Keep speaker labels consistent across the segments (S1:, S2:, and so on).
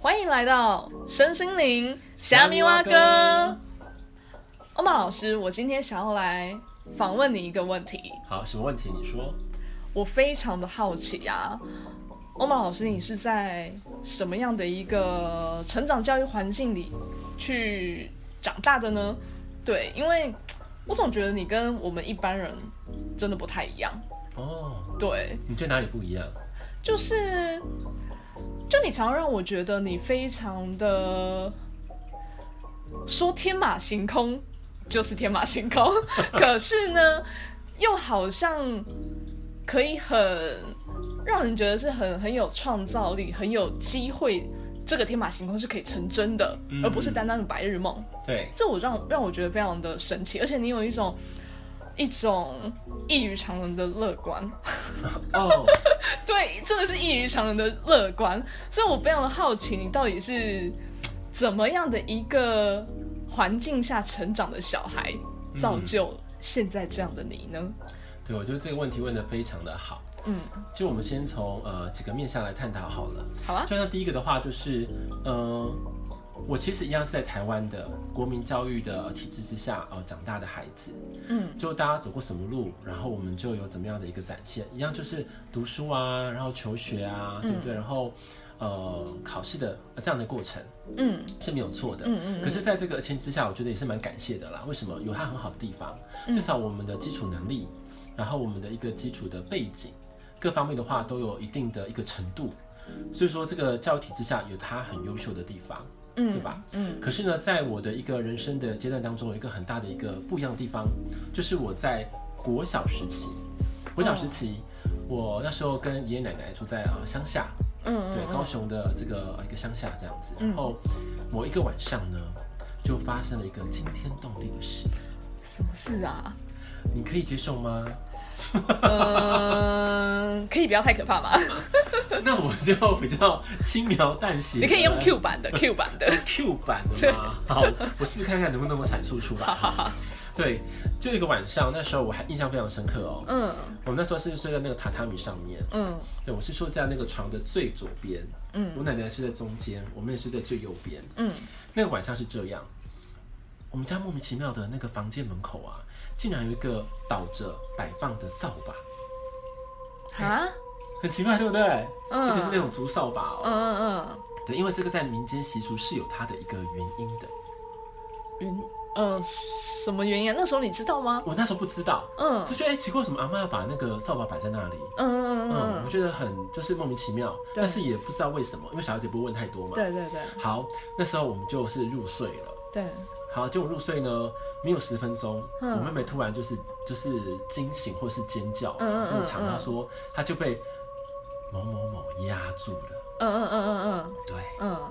S1: 欢迎来到身心灵虾米蛙哥，欧玛老师，我今天想要来访问你一个问题。
S2: 好，什么问题？你说。
S1: 我非常的好奇啊，欧玛老师，你是在什么样的一个成长教育环境里去长大的呢？对，因为我总觉得你跟我们一般人真的不太一样。
S2: 哦，
S1: 对，
S2: 你在哪里不一样？
S1: 就是。就你常让我觉得你非常的说天马行空，就是天马行空，可是呢，又好像可以很让人觉得是很很有创造力，很有机会，这个天马行空是可以成真的，嗯、而不是单单的白日梦。
S2: 对，
S1: 这我让让我觉得非常的神奇，而且你有一种。一种异于常人的乐观，哦，oh. 对，真的是异于常人的乐观，所以我非常的好奇，你到底是怎么样的一个环境下成长的小孩，造就现在这样的你呢？
S2: 对，我觉得这个问题问得非常的好，嗯，就我们先从呃几个面向来探讨好了，
S1: 好啊，
S2: 就像第一个的话，就是嗯。呃我其实一样是在台湾的国民教育的体制之下呃长大的孩子，嗯，就大家走过什么路，然后我们就有怎么样的一个展现，一样就是读书啊，然后求学啊，对不对？然后呃考试的这样的过程，嗯，是没有错的，嗯嗯。可是在这个前提之下，我觉得也是蛮感谢的啦。为什么？有它很好的地方，至少我们的基础能力，然后我们的一个基础的背景，各方面的话都有一定的一个程度，所以说这个教育体制下有它很优秀的地方。嗯，对吧？嗯，可是呢，在我的一个人生的阶段当中，有一个很大的一个不一样的地方，就是我在国小时期，国小时期，哦、我那时候跟爷爷奶奶住在呃乡下，嗯，对，高雄的这个一个乡下这样子，然后某一个晚上呢，就发生了一个惊天动地的事。
S1: 什么事啊？
S2: 你可以接受吗？
S1: 嗯，可以不要太可怕吗？
S2: 那我就比较轻描淡写。
S1: 你可以用 Q 版的，Q 版的
S2: ，Q 版的吗？好，我试试看看能不能够阐述出来。好好好。对，就一个晚上，那时候我还印象非常深刻哦。嗯。我们那时候是睡在那个榻榻米上面。嗯。对，我是睡在那个床的最左边。嗯。我奶奶睡在中间，我妹睡在最右边。嗯。那个晚上是这样，我们家莫名其妙的那个房间门口啊。竟然有一个倒着摆放的扫把，啊，很奇怪，对不对？嗯，而且是那种竹扫把哦。嗯嗯嗯，对，因为这个在民间习俗是有它的一个原因的。
S1: 原，呃，什么原因啊？那时候你知道吗？
S2: 我那时候不知道。嗯，就觉得哎，奇怪，为什么阿嬷要把那个扫把摆在那里？嗯嗯嗯，我觉得很就是莫名其妙，但是也不知道为什么，因为小孩子也不会问太多嘛。对对对。好，那时候我们就是入睡了。对。好，结果入睡呢，没有十分钟，嗯、我妹妹突然就是就是惊醒或是尖叫，嗯嗯嗯，长她说她就被某某某压住了，嗯嗯嗯嗯嗯，对，嗯，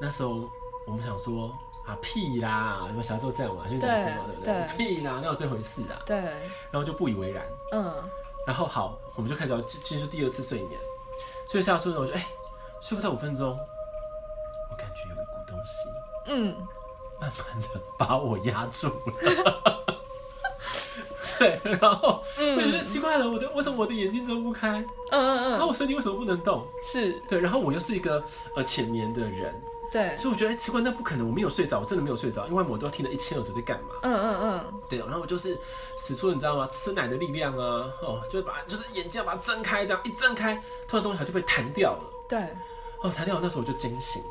S2: 那时候我们想说啊屁啦，你们小孩都这样嘛，就男生嘛，对不对？对。屁啦，哪有这回事啊？对，然后就不以为然，嗯，然后好，我们就开始要进进入第二次睡眠，睡下睡呢，我就哎、欸，睡不到五分钟，我感觉有一股东西，嗯。慢慢的把我压住了，对，然后我觉得奇怪了，我的为什么我的眼睛睁不开？嗯嗯嗯，然后我身体为什么不能动？是对，然后我又是一个呃浅眠的人，对，所以我觉得哎奇怪，那不可能，我没有睡着，我真的没有睡着，因为我都听得一清二楚在干嘛。嗯嗯嗯，对，然后我就是使出你知道吗？吃奶的力量啊，哦，就是把就是眼睛要把它睁开，这样一睁开，突然东西它就被弹掉了。对，哦，弹掉了，那时候我就惊醒，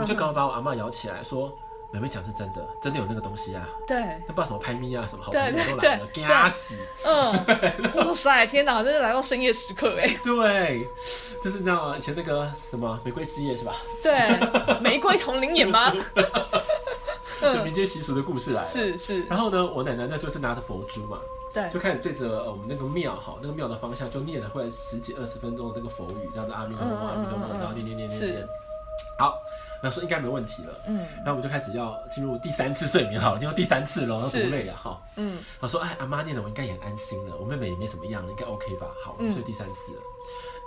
S2: 我就赶快把我阿嬷摇起来说。妹妹讲是真的，真的有那个东西啊！对，那不知道什么拍咪啊，什么好朋友都来了，给他洗。嗯，哇塞，天哪，真是来到深夜时刻哎！对，就是你知道吗？以前那个什么玫瑰之夜是吧？对，玫瑰同龄眼吗？民间习俗的故事来了，是是。然后呢，我奶奶那就是拿着佛珠嘛，对，就开始对着我们那个庙哈，那个庙的方向就念了会十几二十分钟的那个佛语，这样子阿弥陀佛，阿弥陀佛，然后念念念念念。好。然后说应该没问题了，嗯，然后我们就开始要进入第三次睡眠，好，进入第三次了，然后多累啊，哈，嗯，然后说哎，阿妈念了，我应该也安心了，我妹妹也没什么样，应该 OK 吧？好，我们睡第三次了，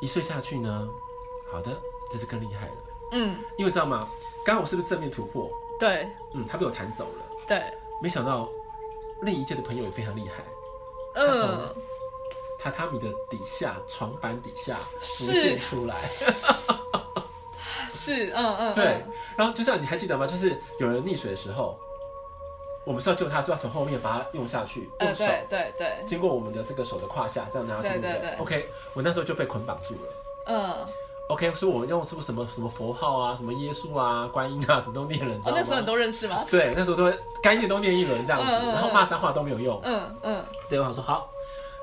S2: 一睡下去呢，好的，这是更厉害了，嗯，因为知道吗？刚刚我是不是正面突破？对，嗯，他被我弹走了，对，没想到另一届的朋友也非常厉害，他从榻榻米的底下床板底下浮现出来。
S1: 是，嗯嗯，
S2: 对。然后就像你还记得吗？就是有人溺水的时候，我们是要救他，是要从后面把他用下去，用手，
S1: 对对对，
S2: 经过我们的这个手的胯下，这样拿进来。OK，我那时候就被捆绑住了。嗯。OK，所以我用是不是什么什么佛号啊，什么耶稣啊、观音啊，什么都念了，你知道吗？
S1: 那时候你都认识吗？
S2: 对，那时候都会该念都念一轮这样子，然后骂脏话都没有用。嗯嗯。对，我想说好，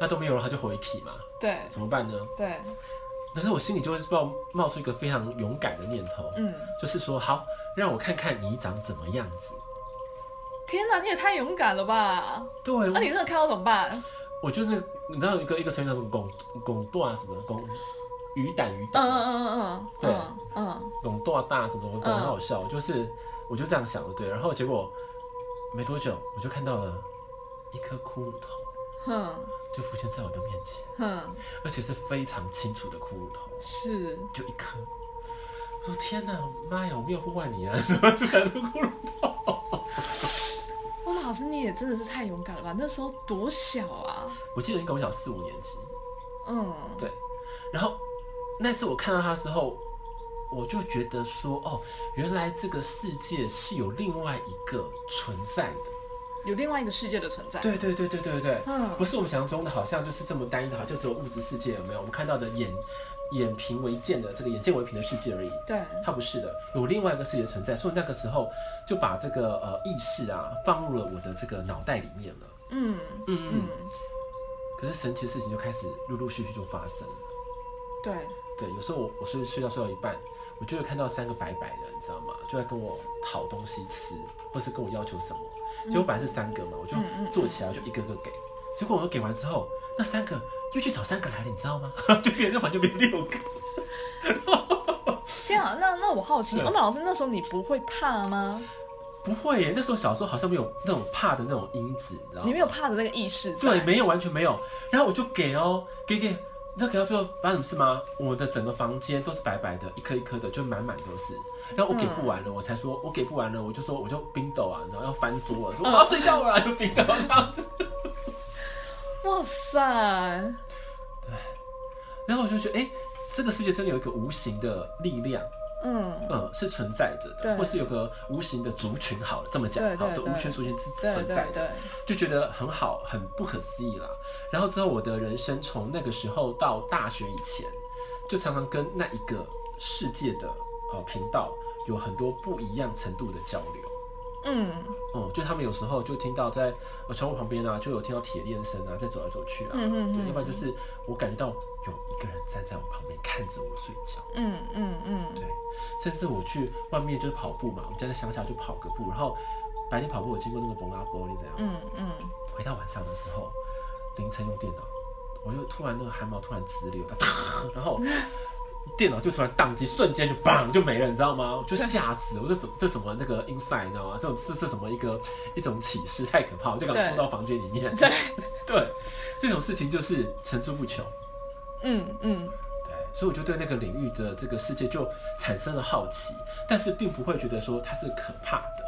S2: 那都没有了，他就回皮嘛。对。怎么办呢？对。可是我心里就会不知道冒出一个非常勇敢的念头，嗯，就是说好，让我看看你长怎么样子。
S1: 天哪，你也太勇敢了吧！
S2: 对。
S1: 那你真的看到怎么办？
S2: 我觉得那你知道一个一个成语叫什么拱拱断啊什么拱。鱼胆鱼胆，嗯嗯嗯嗯，对，嗯，龙多大什么，我觉得很好笑，就是我就这样想的，对，然后结果没多久，我就看到了一颗骷髅头，哼，就浮现在我的面前，哼，而且是非常清楚的骷髅头，是，就一颗，我说天哪，妈呀，我没有呼唤你啊，怎么出来是骷髅头？
S1: 欧玛老师，你也真的是太勇敢了吧？那时候多小啊？
S2: 我记得应该我小四五年级，嗯，对，然后。那次我看到他的时候，我就觉得说，哦，原来这个世界是有另外一个存在的，
S1: 有另外一个世界的存在。
S2: 对对对对对对，嗯，不是我们想象中的，好像就是这么单一的，好像就只有物质世界，有没有？我们看到的眼眼平为见的这个眼见为凭的世界而已。对，它不是的，有另外一个世界存在。所以那个时候就把这个呃意识啊放入了我的这个脑袋里面了。嗯嗯嗯。可是神奇的事情就开始陆陆续续就发生了。对。对，有时候我我睡睡觉睡到一半，我就会看到三个白白的，你知道吗？就在跟我讨东西吃，或是跟我要求什么。结果本来是三个嘛，我就坐起来就一个个给。结果我给完之后，那三个又去找三个来了，你知道吗？就变成反正就变六个。
S1: 天啊，那那我好奇，欧曼老师那时候你不会怕吗？
S2: 不会耶，那时候小时候好像没有那种怕的那种因子，你知道吗？
S1: 你没有怕的那个意识？
S2: 对，没有，完全没有。然后我就给哦，给给。你知道给到最后发生什么事吗？我的整个房间都是白白的，一颗一颗的，就满满都是。然后我给不完了，我才说，我给不完了，我就说，我就冰斗啊，然后要翻桌了，说我要睡觉了，就冰斗这样子。
S1: 哇塞！
S2: 对。然后我就觉得，哎、欸，这个世界真的有一个无形的力量。嗯嗯，是存在着的，或是有个无形的族群，好了，这么讲，好的无群族群是存在的，就觉得很好，很不可思议啦。然后之后，我的人生从那个时候到大学以前，就常常跟那一个世界的呃频道有很多不一样程度的交流。嗯，哦、嗯，就他们有时候就听到在呃窗户旁边啊，就有听到铁链声啊，在走来走去啊，嗯嗯，对，要不然就是我感觉到有一个人站在我旁边看着我睡觉，嗯嗯嗯，对，甚至我去外面就是跑步嘛，我们家在乡下就跑个步，然后白天跑步我经过那个崩阿波，你怎样？嗯嗯，回到晚上的时候，凌晨用电脑，我又突然那个汗毛突然直流，然后。电脑就突然宕机，瞬间就砰就没了，你知道吗？就吓死我！这什么这什么那个 inside，你知道吗？这种是是什么一个一种启示，太可怕！我就敢冲到房间里面。对 对，这种事情就是层出不穷。嗯嗯，对，所以我就对那个领域的这个世界就产生了好奇，但是并不会觉得说它是可怕的。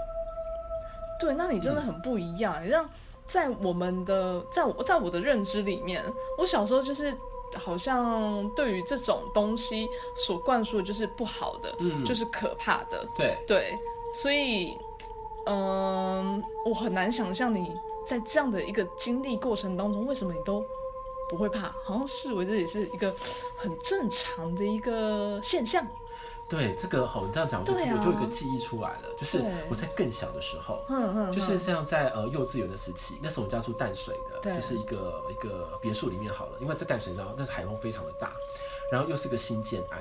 S1: 对，那你真的很不一样。像在我们的，在我在我的认知里面，我小时候就是。好像对于这种东西所灌输的就是不好的，嗯，就是可怕的，对对，所以，嗯，我很难想象你在这样的一个经历过程当中，为什么你都不会怕？好像视为这也是一个很正常的一个现象。
S2: 对这个好，你这样讲，我就、啊、我就有一个记忆出来了，就是我在更小的时候，对就是这样在呃幼稚园的时期，那时候我们家住淡水的，对。就是一个一个别墅里面好了，因为在淡水，然后那时候海风非常的大，然后又是个新建案，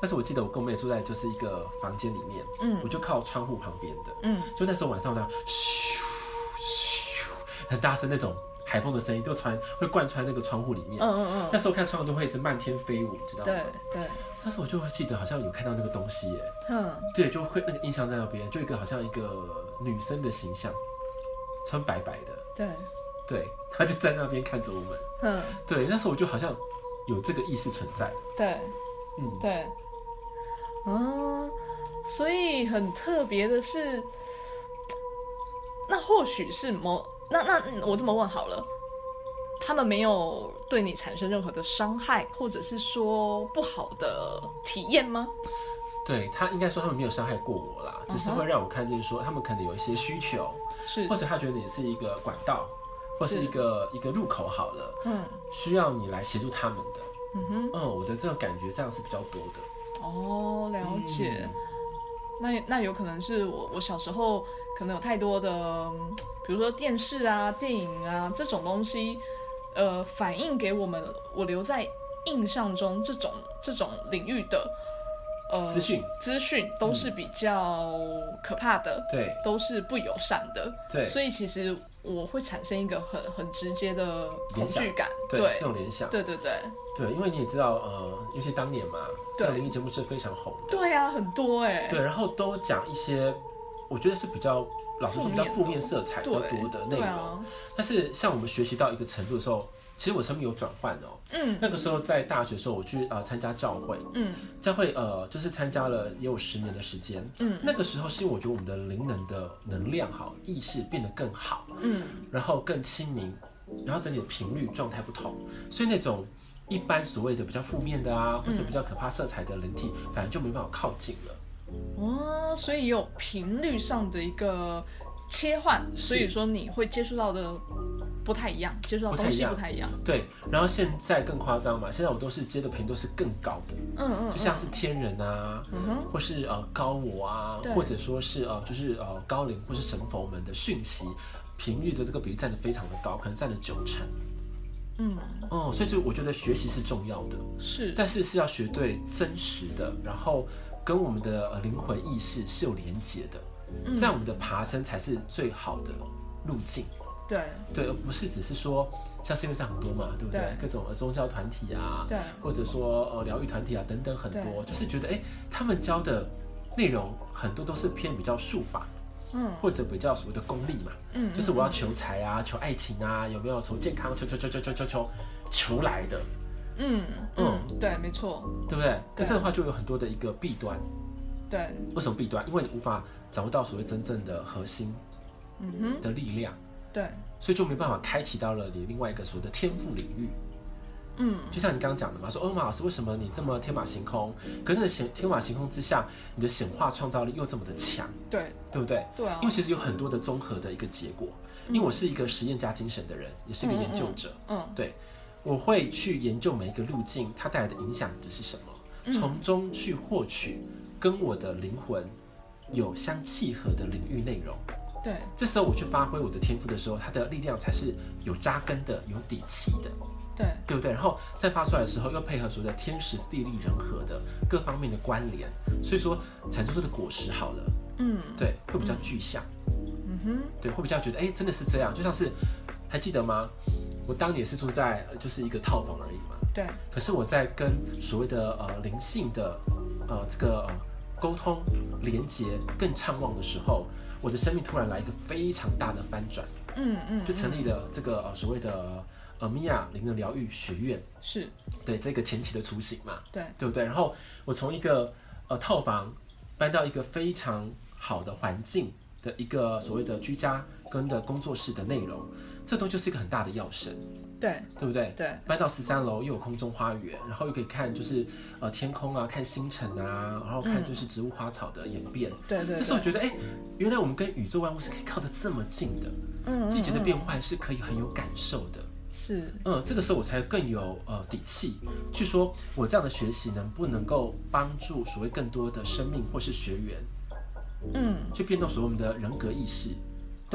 S2: 但是我记得我跟我妹住在就是一个房间里面，嗯，我就靠窗户旁边的，嗯，就那时候晚上呢，咻咻很大声那种海风的声音就传会贯穿那个窗户里面，嗯嗯嗯，那时候看窗户都会一直漫天飞舞，你知道吗？对对。那时候我就会记得，好像有看到那个东西耶，嗯，对，就会那个印象在那边，就一个好像一个女生的形象，穿白白的，对，对，她就在那边看着我们，嗯，对，那时候我就好像有这个意识存在，对，嗯，对，
S1: 嗯，所以很特别的是，那或许是某，那那我这么问好了。他们没有对你产生任何的伤害，或者是说不好的体验吗？
S2: 对他应该说他们没有伤害过我啦，只是会让我看见说他们可能有一些需求，是或者他觉得你是一个管道，或是一个是一个入口好了，嗯，需要你来协助他们的，嗯哼，嗯，我的这种感觉这样是比较多的。
S1: 哦，了解。嗯、那那有可能是我我小时候可能有太多的，比如说电视啊、电影啊这种东西，呃，反映给我们我留在印象中这种这种领域的。
S2: 呃，资讯
S1: 资讯都是比较可怕的，
S2: 嗯、对，
S1: 都是不友善的，
S2: 对，
S1: 所以其实我会产生一个很很直接的恐惧感，
S2: 对，
S1: 对。
S2: 这种联想，
S1: 对对对。
S2: 对，因为你也知道，呃，尤其当年嘛，这灵异节目是非常红的，
S1: 对啊，很多哎、欸，
S2: 对，然后都讲一些，我觉得是比较老实说比较负面色彩比较多的内容，啊、但是像我们学习到一个程度的时候。其实我生命有转换哦，嗯，那个时候在大学的时候，我去呃参加教会，嗯，教会呃就是参加了也有十年的时间，嗯，那个时候是因为我觉得我们的灵能的能量好，意识变得更好，嗯，然后更清明，然后整体的频率状态不同，所以那种一般所谓的比较负面的啊，或者比较可怕色彩的人体，反而就没办法靠近了。
S1: 哦，所以有频率上的一个切换，所以说你会接触到的。不太一样，接触到东西不太一样。
S2: 对，然后现在更夸张嘛，现在我都是接的频都是更高的，嗯嗯，就像是天人啊，嗯，或是呃高我啊，或者说是呃就是呃高灵或是神佛们的讯息频率的这个比例占的非常的高，可能占了九成。嗯，哦，所以就我觉得学习是重要的，是，但是是要学对真实的，然后跟我们的呃灵魂意识是有连接的，这样我们的爬升才是最好的路径。
S1: 对
S2: 对，而不是只是说像市面上很多嘛，对不对？对各种宗教团体啊，对，或者说呃疗愈团体啊等等很多，就是觉得哎，他们教的内容很多都是偏比较术法，嗯，或者比较所谓的功利嘛，嗯，就是我要求财啊，求爱情啊，有没有求健康，求求求求求求求求来的，
S1: 嗯嗯，嗯对，没错，
S2: 对不对？可是的话就有很多的一个弊端，
S1: 对，
S2: 为什么弊端？因为你无法掌握到所谓真正的核心，嗯哼的力量。
S1: 对，
S2: 所以就没办法开启到了你另外一个所谓的天赋领域。嗯，就像你刚刚讲的嘛，说欧玛老师为什么你这么天马行空？可是显天马行空之下，你的显化创造力又这么的强，
S1: 对，
S2: 对不对？
S1: 对啊，
S2: 因为其实有很多的综合的一个结果。因为我是一个实验家精神的人，也是一个研究者。嗯，嗯，对，我会去研究每一个路径它带来的影响值是什么，从中去获取跟我的灵魂有相契合的领域内容。
S1: 对，
S2: 这时候我去发挥我的天赋的时候，它的力量才是有扎根的、有底气的，
S1: 对，
S2: 对不对？然后散发出来的时候，又配合所谓的天时地利人和的各方面的关联，所以说产出出的果实好了，嗯，对，会比较具象，嗯哼，对，会比较觉得，哎，真的是这样，就像是还记得吗？我当年是住在就是一个套房而已嘛，
S1: 对，
S2: 可是我在跟所谓的呃灵性的呃这个呃沟通连接更畅旺的时候。我的生命突然来一个非常大的翻转，嗯嗯，就成立了这个呃所谓的呃米娅灵的疗愈学院，
S1: 是
S2: 对这个前期的雏形嘛，
S1: 对
S2: 对不对？然后我从一个呃套房搬到一个非常好的环境的一个所谓的居家跟的工作室的内容，这都就是一个很大的跃升。
S1: 对，
S2: 对不对？
S1: 对，
S2: 搬到十三楼又有空中花园，然后又可以看就是呃天空啊，看星辰啊，然后看就是植物花草的演变。
S1: 对对，
S2: 这时候我觉得哎，原来我们跟宇宙万物是可以靠得这么近的。嗯，季节的变换是可以很有感受的。
S1: 是，
S2: 嗯，这个时候我才更有呃底气去说，我这样的学习能不能够帮助所谓更多的生命或是学员，嗯，去变动所谓我们的人格意识。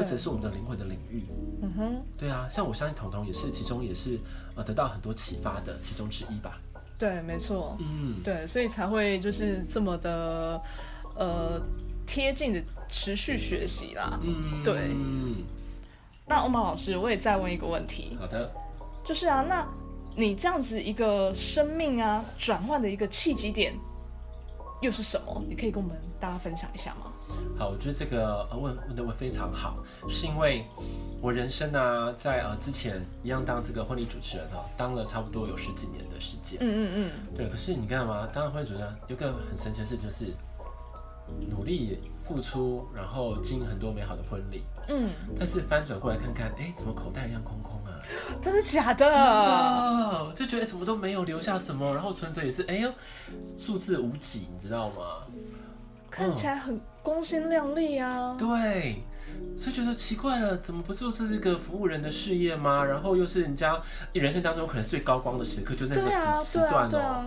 S2: 或者是我们的灵魂的领域，嗯哼，对啊，像我相信彤彤也是，其中也是呃得到很多启发的其中之一吧。
S1: 对，没错，嗯，对，所以才会就是这么的呃贴近的持续学习啦。嗯，对。那欧玛老师，我也再问一个问题。
S2: 好的。
S1: 就是啊，那你这样子一个生命啊转换的一个契机点又是什么？你可以跟我们大家分享一下吗？
S2: 好，我觉得这个呃问问的问非常好，是因为我人生呢、啊，在呃之前一样当这个婚礼主持人哈，当了差不多有十几年的时间。嗯嗯嗯。对，可是你看嘛，当了婚礼主持人有个很神奇的事，就是努力付出，然后经营很多美好的婚礼，嗯，但是翻转过来看看，哎、欸，怎么口袋一样空空啊？
S1: 真的假的？
S2: 真的，就觉得什么都没有留下什么，然后存折也是，哎呦，数字无几，你知道吗？
S1: 看起来很光鲜亮丽啊。
S2: 对。所以觉得奇怪了，怎么不是这是个服务人的事业吗？然后又是人家人生当中可能最高光的时刻，就那个时时段哦，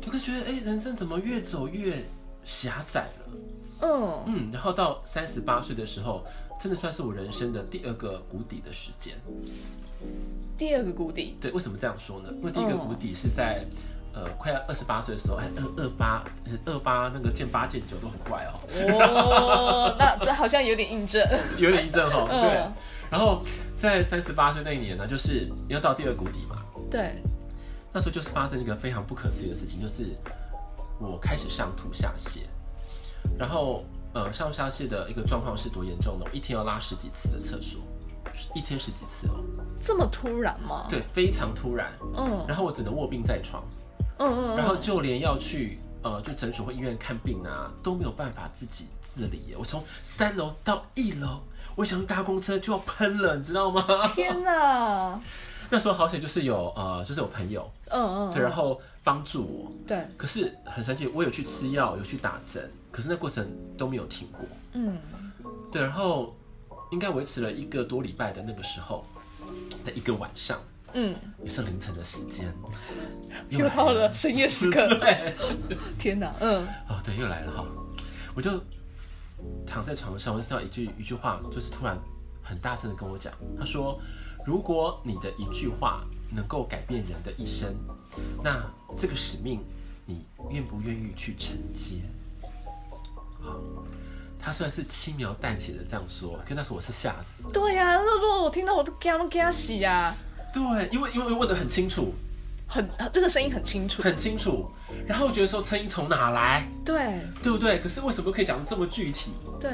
S2: 就会觉得哎，人生怎么越走越狭窄了？嗯嗯，然后到三十八岁的时候，真的算是我人生的第二个谷底的时间。
S1: 第二个谷底？
S2: 对，为什么这样说呢？因为第一个谷底是在。呃，快要二十八岁的时候，哎，二二八，二八那个见八见九都很怪哦。
S1: 哦，那这好像有点印证，
S2: 有点印证哈。对。然后在三十八岁那一年呢，就是要到第二谷底嘛。
S1: 对。
S2: 那时候就是发生一个非常不可思议的事情，就是我开始上吐下泻。然后，呃，上吐下泻的一个状况是多严重呢？一天要拉十几次的厕所，一天十几次哦。
S1: 这么突然吗？
S2: 对，非常突然。嗯。然后我只能卧病在床。嗯，然后就连要去呃，就诊所或医院看病啊，都没有办法自己自理。我从三楼到一楼，我想搭公车就要喷了，你知道吗？
S1: 天哪！
S2: 那时候好险，就是有呃，就是有朋友，嗯嗯，对，然后帮助我。对。可是很神奇，我有去吃药，有去打针，可是那过程都没有停过。嗯。对，然后应该维持了一个多礼拜的那个时候的一个晚上。嗯，也是凌晨的时间，
S1: 又，又到了深夜时刻。对，天哪，嗯，
S2: 哦，对，又来了哈。我就躺在床上，我就听到一句一句话，就是突然很大声的跟我讲，他说：“如果你的一句话能够改变人的一生，那这个使命你愿不愿意去承接？”好，他虽然是轻描淡写的这样说，可那时候我是吓死。
S1: 对呀、啊，那如果我听到我都惊都惊死呀。
S2: 对，因为因为问的很清楚，
S1: 很这个声音很清楚，
S2: 很清楚。然后我觉得说声音从哪来？
S1: 对，
S2: 对不对？可是为什么可以讲的这么具体？
S1: 对，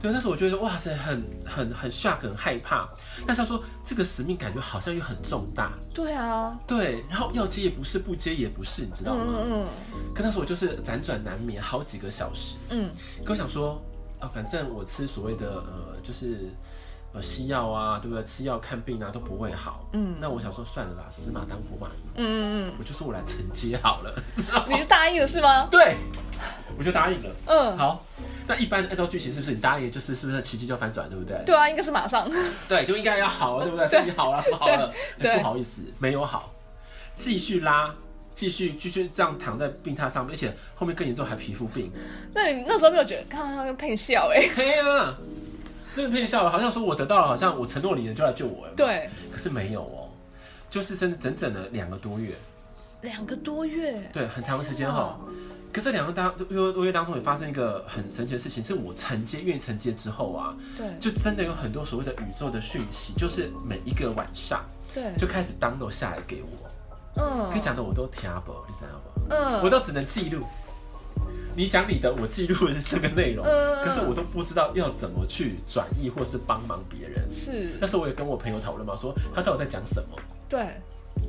S2: 对。那时候我觉得哇塞，很很很 shock，很害怕。但是他说这个使命感觉好像又很重大。
S1: 对啊，
S2: 对。然后要接也不是，不接也不是，你知道吗？嗯嗯。可那时候我就是辗转难眠好几个小时。嗯。可我想说啊，反正我吃所谓的呃，就是。西药啊，对不对？吃药看病啊都不会好。嗯，那我想说算了吧，死马当活马医。嗯嗯嗯，我就说我来承接好了。
S1: 你是答应了是吗？
S2: 对，我就答应了。嗯，好。那一般按照剧情是不是你答应就是是不是奇迹就要翻转，对不对？
S1: 对啊，应该是马上。
S2: 对，就应该要好了，对不对？身体好了，什么好了？不好意思，没有好，继续拉，继续继续这样躺在病榻上面，而且后面更严重还皮肤病。
S1: 那你那时候没有觉得看到要配笑哎？
S2: 对啊。真的骗笑了，好像说我得到了，好像我承诺你了就来救我了。
S1: 对，
S2: 可是没有哦，就是真的整整的两个多月。
S1: 两个多月。
S2: 对，很长的时间哈。可是两个当多多月当中也发生一个很神奇的事情，是我承接愿意承接之后啊，对，就真的有很多所谓的宇宙的讯息，就是每一个晚上，对，就开始 download 下来给我。嗯。可以讲的我都听不，你知道不？嗯。我都只能记录。你讲你的，我记录的是这个内容，嗯，可是我都不知道要怎么去转译或是帮忙别人。是，但是我也跟我朋友讨论嘛，说他到底在讲什么？
S1: 对，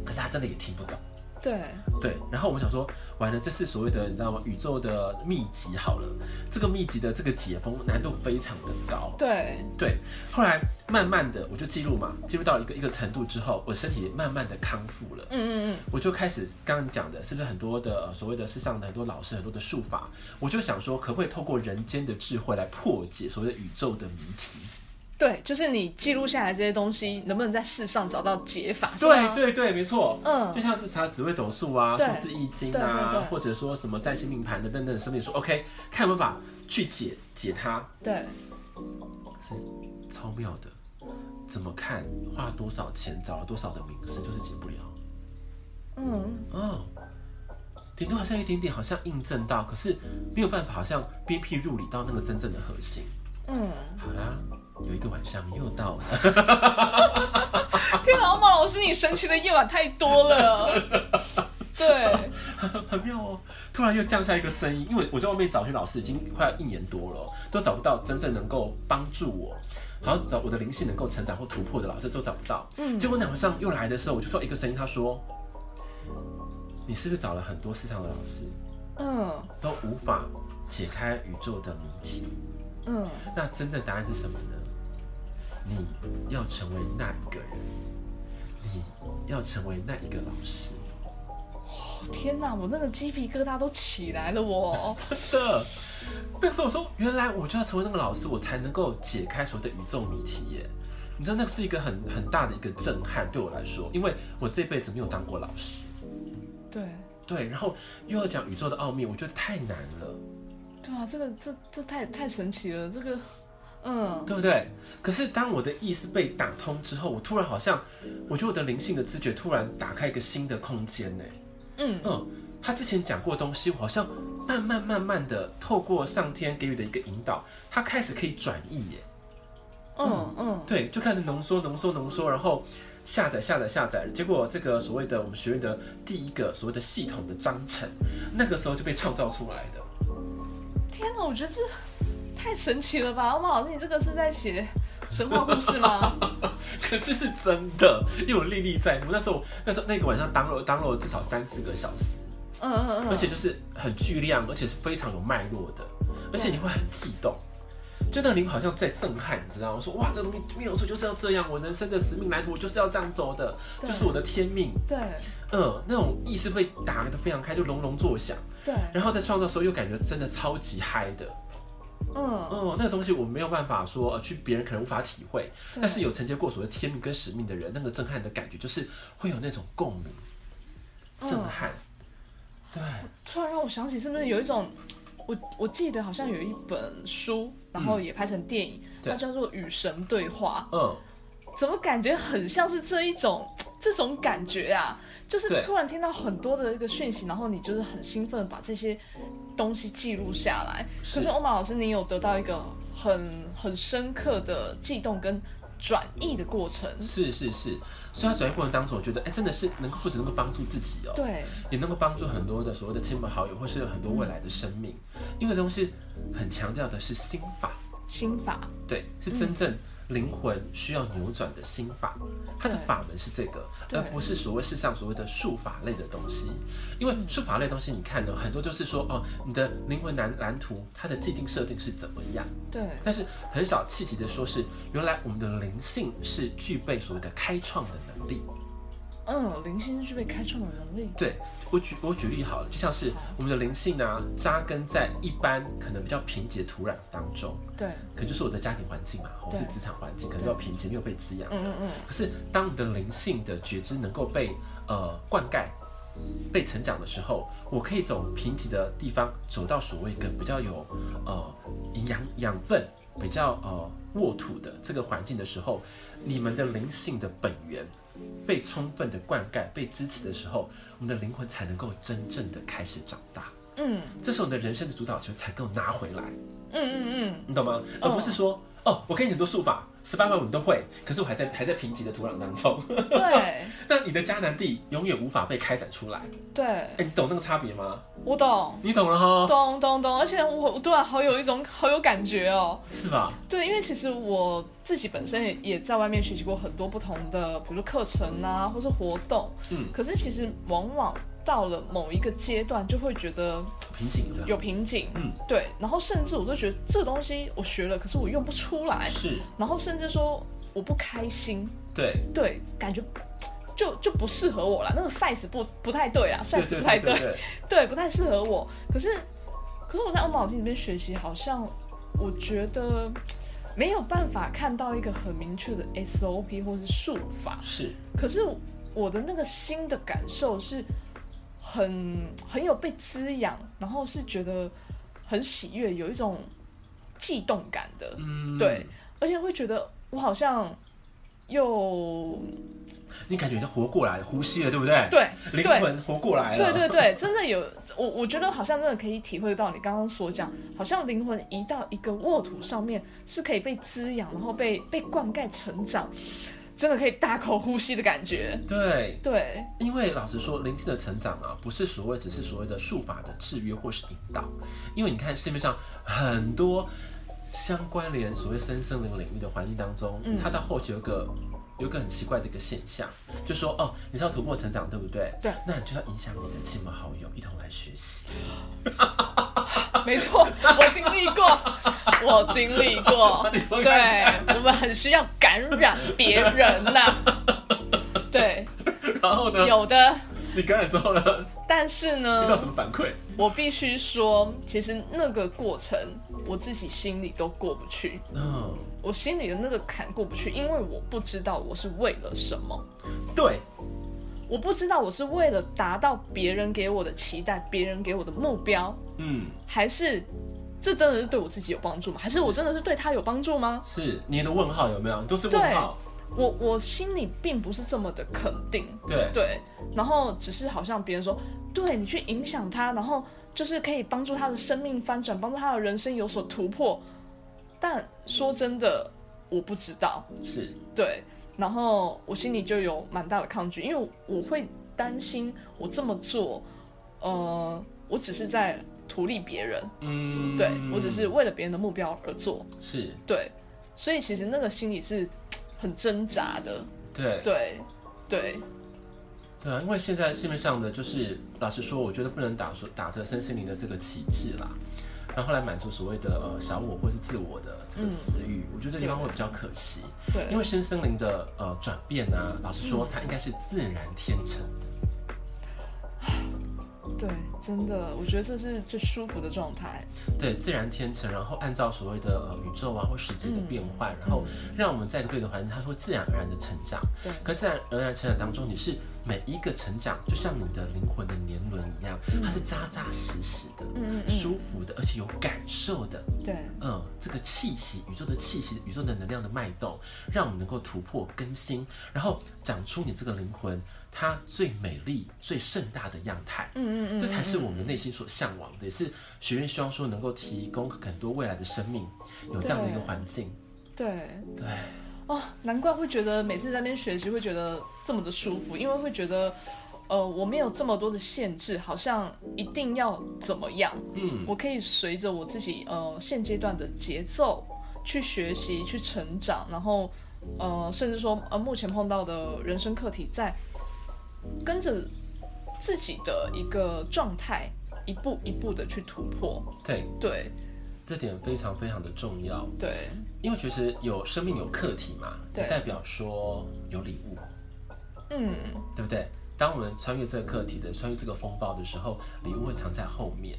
S2: 可是他真的也听不懂。
S1: 对
S2: 对，然后我们想说，完了，这是所谓的你知道吗？宇宙的秘籍好了，这个秘籍的这个解封难度非常的高。
S1: 对
S2: 对，后来慢慢的我就记录嘛，记录到一个一个程度之后，我身体慢慢的康复了。嗯嗯嗯，我就开始刚刚讲的，是不是很多的所谓的世上的很多老师很多的术法，我就想说，可不可以透过人间的智慧来破解所谓的宇宙的谜题？
S1: 对，就是你记录下来这些东西，能不能在世上找到解法？
S2: 对对对，没错。嗯，就像是查紫微斗数啊、数字易经啊，或者说什么在星命盘的等等生命说，OK，看有没有办法去解解它。对，是超妙的。怎么看？花了多少钱？找了多少的名师，就是解不了。嗯哦，顶多好像一点点，好像印证到，可是没有办法，好像鞭辟入里到那个真正的核心。嗯，好啦。有一个晚上又到了，
S1: 天哪，马老师，你神奇的夜晚太多了。对，
S2: 很妙哦。突然又降下一个声音，因为我在外面找寻老师已经快要一年多了，都找不到真正能够帮助我，好像找我的灵性能够成长或突破的老师都找不到。嗯，结果那晚上又来的时候，我就听到一个声音，他说：“你是不是找了很多世上的老师？嗯，都无法解开宇宙的谜题。嗯，那真正答案是什么呢？你要成为那一个人，你要成为那一个老师。
S1: 哦天哪，我那个鸡皮疙瘩都起来了，我
S2: 真的。那个时候我说，原来我就要成为那个老师，我才能够解开所谓的宇宙谜题耶。你知道，那是一个很很大的一个震撼，对我来说，因为我这辈子没有当过老师。
S1: 对
S2: 对，然后又要讲宇宙的奥秘，我觉得太难了。
S1: 对啊，这个这这太太神奇了，这个。嗯，
S2: 对不对？可是当我的意识被打通之后，我突然好像，我觉得我的灵性的知觉突然打开一个新的空间呢。嗯嗯，他之前讲过的东西，我好像慢慢慢慢的透过上天给予的一个引导，他开始可以转译耶。嗯嗯，嗯，对，就开始浓缩浓缩浓缩，然后下载下载下载，结果这个所谓的我们学院的第一个所谓的系统的章程，那个时候就被创造出来的。
S1: 天哪，我觉得这。太神奇了吧，欧玛老师，你这个是在写神话故事吗？
S2: 可是是真的，因为我历历在目。那时候，那时候那个晚上当了当了至少三四个小时，嗯嗯嗯，而且就是很巨量，而且是非常有脉络的，而且你会很激动，就那个灵好像在震撼，你知道吗？我说哇，这东西没有错，就是要这样，我人生的使命蓝图就是要这样走的，就是我的天命。
S1: 对，
S2: 嗯，那种意识被打得非常开，就隆隆作响。
S1: 对，
S2: 然后在创造的时候又感觉真的超级嗨的。嗯。嗯，那个东西我没有办法说，呃，去别人可能无法体会，但是有承接过所谓天命跟使命的人，那个震撼的感觉就是会有那种共鸣、震撼。对，
S1: 突然让我想起，是不是有一种，我我记得好像有一本书，然后也拍成电影，它叫做《与神对话》。嗯，怎么感觉很像是这一种这种感觉啊？就是突然听到很多的一个讯息，然后你就是很兴奋的把这些东西记录下来。可是欧玛老师，你有得到一个很很深刻的悸动跟转译的过程？
S2: 是是是，所以在转译过程当中，我觉得哎，真的是能够不只能够帮助自己哦，
S1: 对，
S2: 也能够帮助很多的所谓的亲朋好友，或是有很多未来的生命。嗯、因为这东西很强调的是心法，
S1: 心法，
S2: 对，是真正、嗯。灵魂需要扭转的心法，它的法门是这个，而不是所谓世上所谓的术法类的东西。因为术法类的东西，你看呢，很多就是说，哦，你的灵魂蓝蓝图，它的既定设定是怎么样？
S1: 对。
S2: 但是很少契机的说是，原来我们的灵性是具备所谓的开创的能力。
S1: 嗯，灵性是具备开创的能力。
S2: 对。我举我举例好了，就像是我们的灵性啊，扎根在一般可能比较贫瘠的土壤当中，
S1: 对，
S2: 可能就是我的家庭环境嘛，或是职场环境，可能比较贫瘠，没有被滋养的。嗯嗯。可是当你的灵性的觉知能够被呃灌溉、被成长的时候，我可以从贫瘠的地方走到所谓一个比较有呃营养养分、比较呃沃土的这个环境的时候，你们的灵性的本源。被充分的灌溉、被支持的时候，我们的灵魂才能够真正的开始长大。嗯，这时候你的人生的主导权才够拿回来。嗯嗯嗯，你懂吗？而不是说，哦，我给你很多术法。十八般武你都会，可是我还在还在贫瘠的土壤当中。
S1: 对，
S2: 那你的迦南地永远无法被开展出来。
S1: 对，
S2: 哎、欸，你懂那个差别吗？
S1: 我懂，
S2: 你懂了哈。
S1: 懂懂懂，而且我我突然好有一种好有感觉哦。
S2: 是吧？
S1: 对，因为其实我自己本身也也在外面学习过很多不同的，比如说课程啊，或是活动。嗯。可是其实往往。到了某一个阶段，就会觉得
S2: 瓶颈
S1: 有瓶颈，嗯，对。然后甚至我都觉得这东西我学了，可是我用不出来，
S2: 是。
S1: 然后甚至说我不开心，
S2: 对
S1: 对，感觉就就不适合我了。那个 size 不不太对啊，size 不太对，对，不太适合我。可是可是我在欧玛老师里面学习，好像我觉得没有办法看到一个很明确的 SOP 或是术法，
S2: 是。
S1: 可是我的那个心的感受是。很很有被滋养，然后是觉得很喜悦，有一种悸动感的，嗯，对，而且会觉得我好像又，
S2: 你感觉就活过来，呼吸了，对不对？
S1: 对，
S2: 灵魂活过来了，
S1: 对对对，真的有，我我觉得好像真的可以体会到你刚刚所讲，好像灵魂移到一个沃土上面，是可以被滋养，然后被被灌溉成长。真的可以大口呼吸的感觉。
S2: 对
S1: 对，
S2: 因为老实说，灵性的成长啊，不是所谓只是所谓的术法的制约或是引导。因为你看市面上很多相关联所谓深森林领域的环境当中，嗯、它到后期有个有一个很奇怪的一个现象，就说哦，你是要突破成长，对不对？
S1: 对。
S2: 那你就要影响你的亲朋好友，一同来学习。
S1: 没错，我经历过，我经历过。对，我们很需要感染别人呐、啊。对。
S2: 然后呢？
S1: 有的。
S2: 你感染之后呢？
S1: 但是呢？
S2: 遇到什么反馈？
S1: 我必须说，其实那个过程，我自己心里都过不去。嗯。我心里的那个坎过不去，因为我不知道我是为了什么。
S2: 对。
S1: 我不知道我是为了达到别人给我的期待，别人给我的目标。嗯。还是这真的是对我自己有帮助吗？还是我真的是对他有帮助吗？
S2: 是你的问号有没有？都是问号。
S1: 我我心里并不是这么的肯定，
S2: 对。
S1: 对，然后只是好像别人说，对你去影响他，然后就是可以帮助他的生命翻转，帮助他的人生有所突破。但说真的，我不知道，
S2: 是。
S1: 对，然后我心里就有蛮大的抗拒，因为我会担心我这么做，呃，我只是在图利别人，嗯，对我只是为了别人的目标而做，
S2: 是。
S1: 对，所以其实那个心里是。很挣扎的，
S2: 对
S1: 对对
S2: 对啊！因为现在市面上的就是，老实说，我觉得不能打说打着身心灵的这个旗帜啦，然后来满足所谓的呃小我或是自我的这个私欲，嗯，我觉得这地方会比较可惜。
S1: 对，
S2: 因为身心灵的呃转变啊，老实说，它应该是自然天成的。
S1: 对，真的，我觉得这是最舒服的状态。
S2: 对，自然天成，然后按照所谓的呃宇宙啊或时间的变换，嗯，然后让我们在一个对的环境，它会自然而然的成长。
S1: 对，
S2: 可自然而然成长当中，你是每一个成长，就像你的灵魂的年轮一样，嗯，它是扎扎实实的，嗯，嗯，舒服的，而且有感受的。
S1: 对，
S2: 嗯，这个气息，宇宙的气息，宇宙的能量的脉动，让我们能够突破更新，然后长出你这个灵魂。它最美丽、最盛大的样态，嗯嗯嗯，这才是我们内心所向往的，也是学院希望说能够提供很多未来的生命有这样的一个环境。
S1: 对
S2: 对
S1: 哦，难怪会觉得每次在那边学习会觉得这么的舒服，因为会觉得，呃，我没有这么多的限制，好像一定要怎么样，嗯，我可以随着我自己呃现阶段的节奏去学习、去成长，然后呃，甚至说呃目前碰到的人生课题在。跟着自己的一个状态，一步一步的去突破。
S2: 对
S1: 对，
S2: 这点非常非常的重要。
S1: 对，
S2: 因为其实有生命有课题嘛，
S1: 对，
S2: 代表说有礼物。
S1: 嗯，
S2: 对不对？当我们穿越这个课题的，穿越这个风暴的时候，礼物会藏在后面。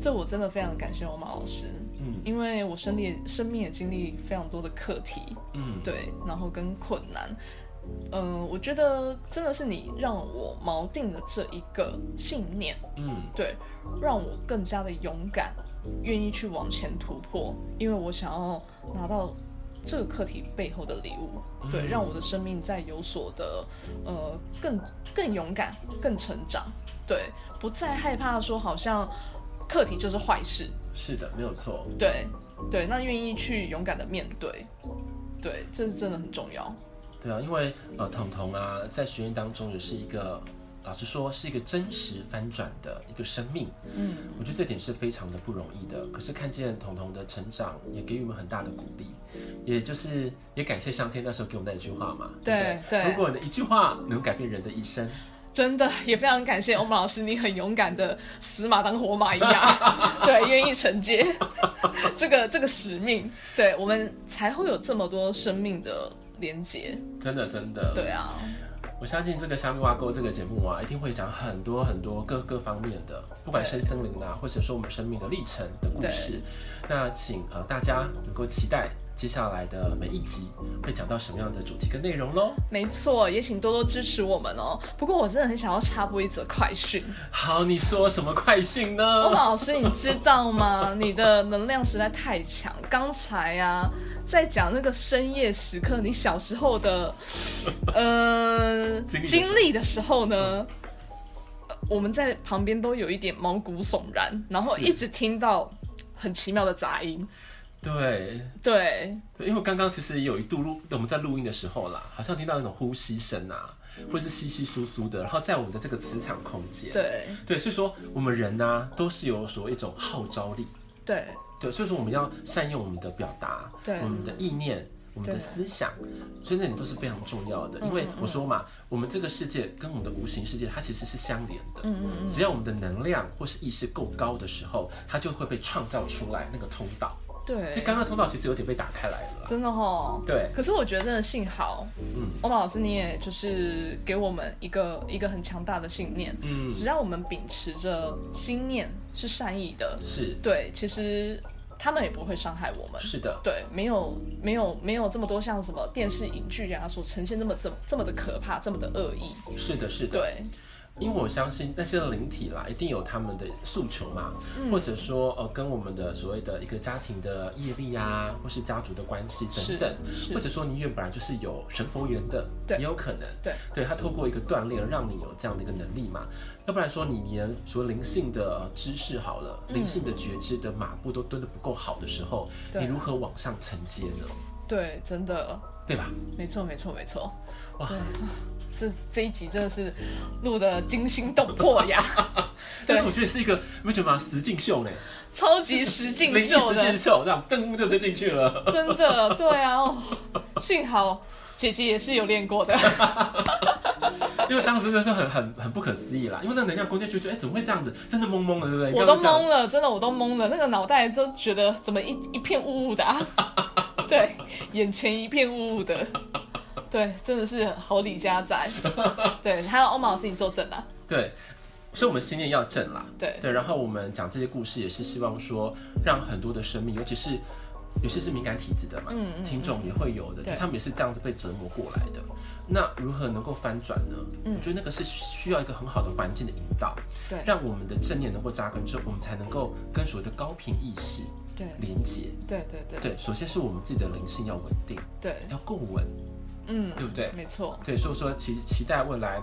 S1: 这我真的非常感谢我马老师。嗯，因为我生命生命也经历非常多的课题。嗯，对，然后跟困难。嗯、呃，我觉得真的是你让我锚定了这一个信念，嗯，对，让我更加的勇敢，愿意去往前突破，因为我想要拿到这个课题背后的礼物，对，让我的生命在有所的，呃，更更勇敢，更成长，对，不再害怕说好像课题就是坏事，
S2: 是的，没有错，
S1: 对对，那愿意去勇敢的面对，对，这是真的很重要。
S2: 对啊，因为呃，彤彤啊，在学院当中也是一个，老实说是一个真实翻转的一个生命。嗯，我觉得这点是非常的不容易的。可是看见彤彤的成长，也给予我们很大的鼓励。也就是也感谢上天那时候给我们那一句话嘛。
S1: 对对，
S2: 对。如果你的一句话能改变人的一生，
S1: 真的也非常感谢欧玛老师，你很勇敢的死马当活马一样，对，愿意承接这个这个使命，对我们才会有这么多生命的。连接，
S2: 真的真的，
S1: 对啊，
S2: 我相信这个虾米挖沟这个节目啊，一定会讲很多很多各各方面的，不管是森林啊，或者说我们生命的历程的故事，那请呃大家能够期待。接下来的每一集会讲到什么样的主题跟内容喽？
S1: 没错，也请多多支持我们哦。不过我真的很想要插播一则快讯。
S2: 好，你说什么快讯呢？
S1: 欧老师，你知道吗？你的能量实在太强。刚才啊，在讲那个深夜时刻，你小时候的呃经历的时候呢，我们在旁边都有一点毛骨悚然，然后一直听到很奇妙的杂音。
S2: 对。
S1: 对，
S2: 因为刚刚其实也有一度录，我们在录音的时候啦，好像听到那种呼吸声啊，或是稀稀疏疏的，然后在我们的这个磁场空间，
S1: 对。
S2: 对，所以说我们人呢、啊、都是有所谓一种号召力，
S1: 对。
S2: 对，所以说我们要善用我们的表达，
S1: 对，
S2: 我们的意念，我们的思想，所以这点都是非常重要的。因为我说嘛，我们这个世界跟我们的无形世界，它其实是相连的。嗯。只要我们的能量或是意识够高的时候，它就会被创造出来那个通道。
S1: 对。
S2: 刚刚通道其实有点被打开来了。
S1: 真的哦。
S2: 对。
S1: 可是我觉得真的幸好，嗯，欧玛老师，你也就是给我们一个一个很强大的信念。嗯。只要我们秉持着心念是善意的，
S2: 是
S1: 对，其实。他们也不会伤害我们，
S2: 是的，
S1: 对，没有没有没有这么多像什么电视影剧啊所呈现这么这么这么的可怕，这么的恶意，
S2: 是的，是的，
S1: 对。
S2: 因为我相信那些灵体啦，一定有他们的诉求嘛，嗯、或者说呃，跟我们的所谓的一个家庭的业力啊，或是家族的关系等等，或者说你原本来就是有神佛缘的，也有可能，
S1: 对，
S2: 对他透过一个锻炼，让你有这样的一个能力嘛，要不然说你连说灵性的知识好了，灵性的觉知的马步都蹲得不够好的时候，嗯、你如何往上承接呢？
S1: 对，真的，
S2: 对吧？
S1: 没错，没错，没错，哇。对这这一集真的是录的惊心动魄呀！
S2: 但是我觉得是一个，你不觉得吗？实境秀呢，
S1: 超级实境秀
S2: 的实境秀，这样噔就直接进去了。
S1: 真的，对啊，哦，幸好姐姐也是有练过的，
S2: 因为当时真的是很很很不可思议啦，因为那能量空间就觉得，哎，怎么会这样子？真的懵懵的，对不对？
S1: 我都懵了，真的我都懵了，那个脑袋都觉得怎么一一片雾雾的啊？对，眼前一片雾雾的。对，真的是好李家仔。对，还有欧玛老师，你坐正了。
S2: 对，所以我们心念要正啦。
S1: 对
S2: 对，然后我们讲这些故事，也是希望说，让很多的生命，尤其是有些是敏感体质的嘛，嗯，嗯，听众也会有的，就他们也是这样子被折磨过来的。那如何能够翻转呢？嗯，我觉得那个是需要一个很好的环境的引导，对，让我们的正念能够扎根之后，我们才能够跟所谓的高频意识对连接。
S1: 对对对
S2: 对，首先是我们自己的灵性要稳定，
S1: 对，
S2: 要够稳。
S1: 嗯，
S2: 对不对？
S1: 没错。
S2: 对，所以说期期待未来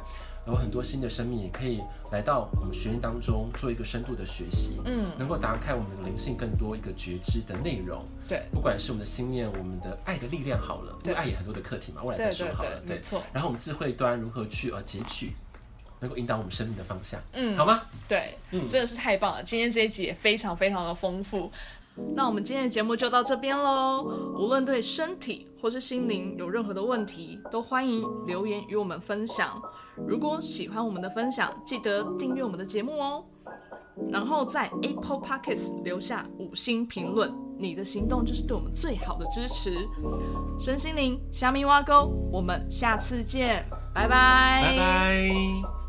S2: 有很多新的生命也可以来到我们学院当中做一个深度的学习，嗯，能够打开我们的灵性更多一个觉知的内容。
S1: 对，
S2: 不管是我们的心念，我们的爱的力量好了，对，因为爱也很多的课题嘛，未来再说好了。
S1: 对，没错。
S2: 然后我们智慧端如何去呃截取，能够引导我们生命的方向，嗯，好吗？
S1: 对，嗯，真的是太棒了。今天这一集也非常非常的丰富。那我们今天的节目就到这边喽。无论对身体或是心灵有任何的问题，都欢迎留言与我们分享。如果喜欢我们的分享，记得订阅我们的节目哦。然后在 Apple Podcast 留下五星评论，你的行动就是对我们最好的支持。身心灵，虾米挖沟，我们下次见，拜拜，
S2: 拜拜。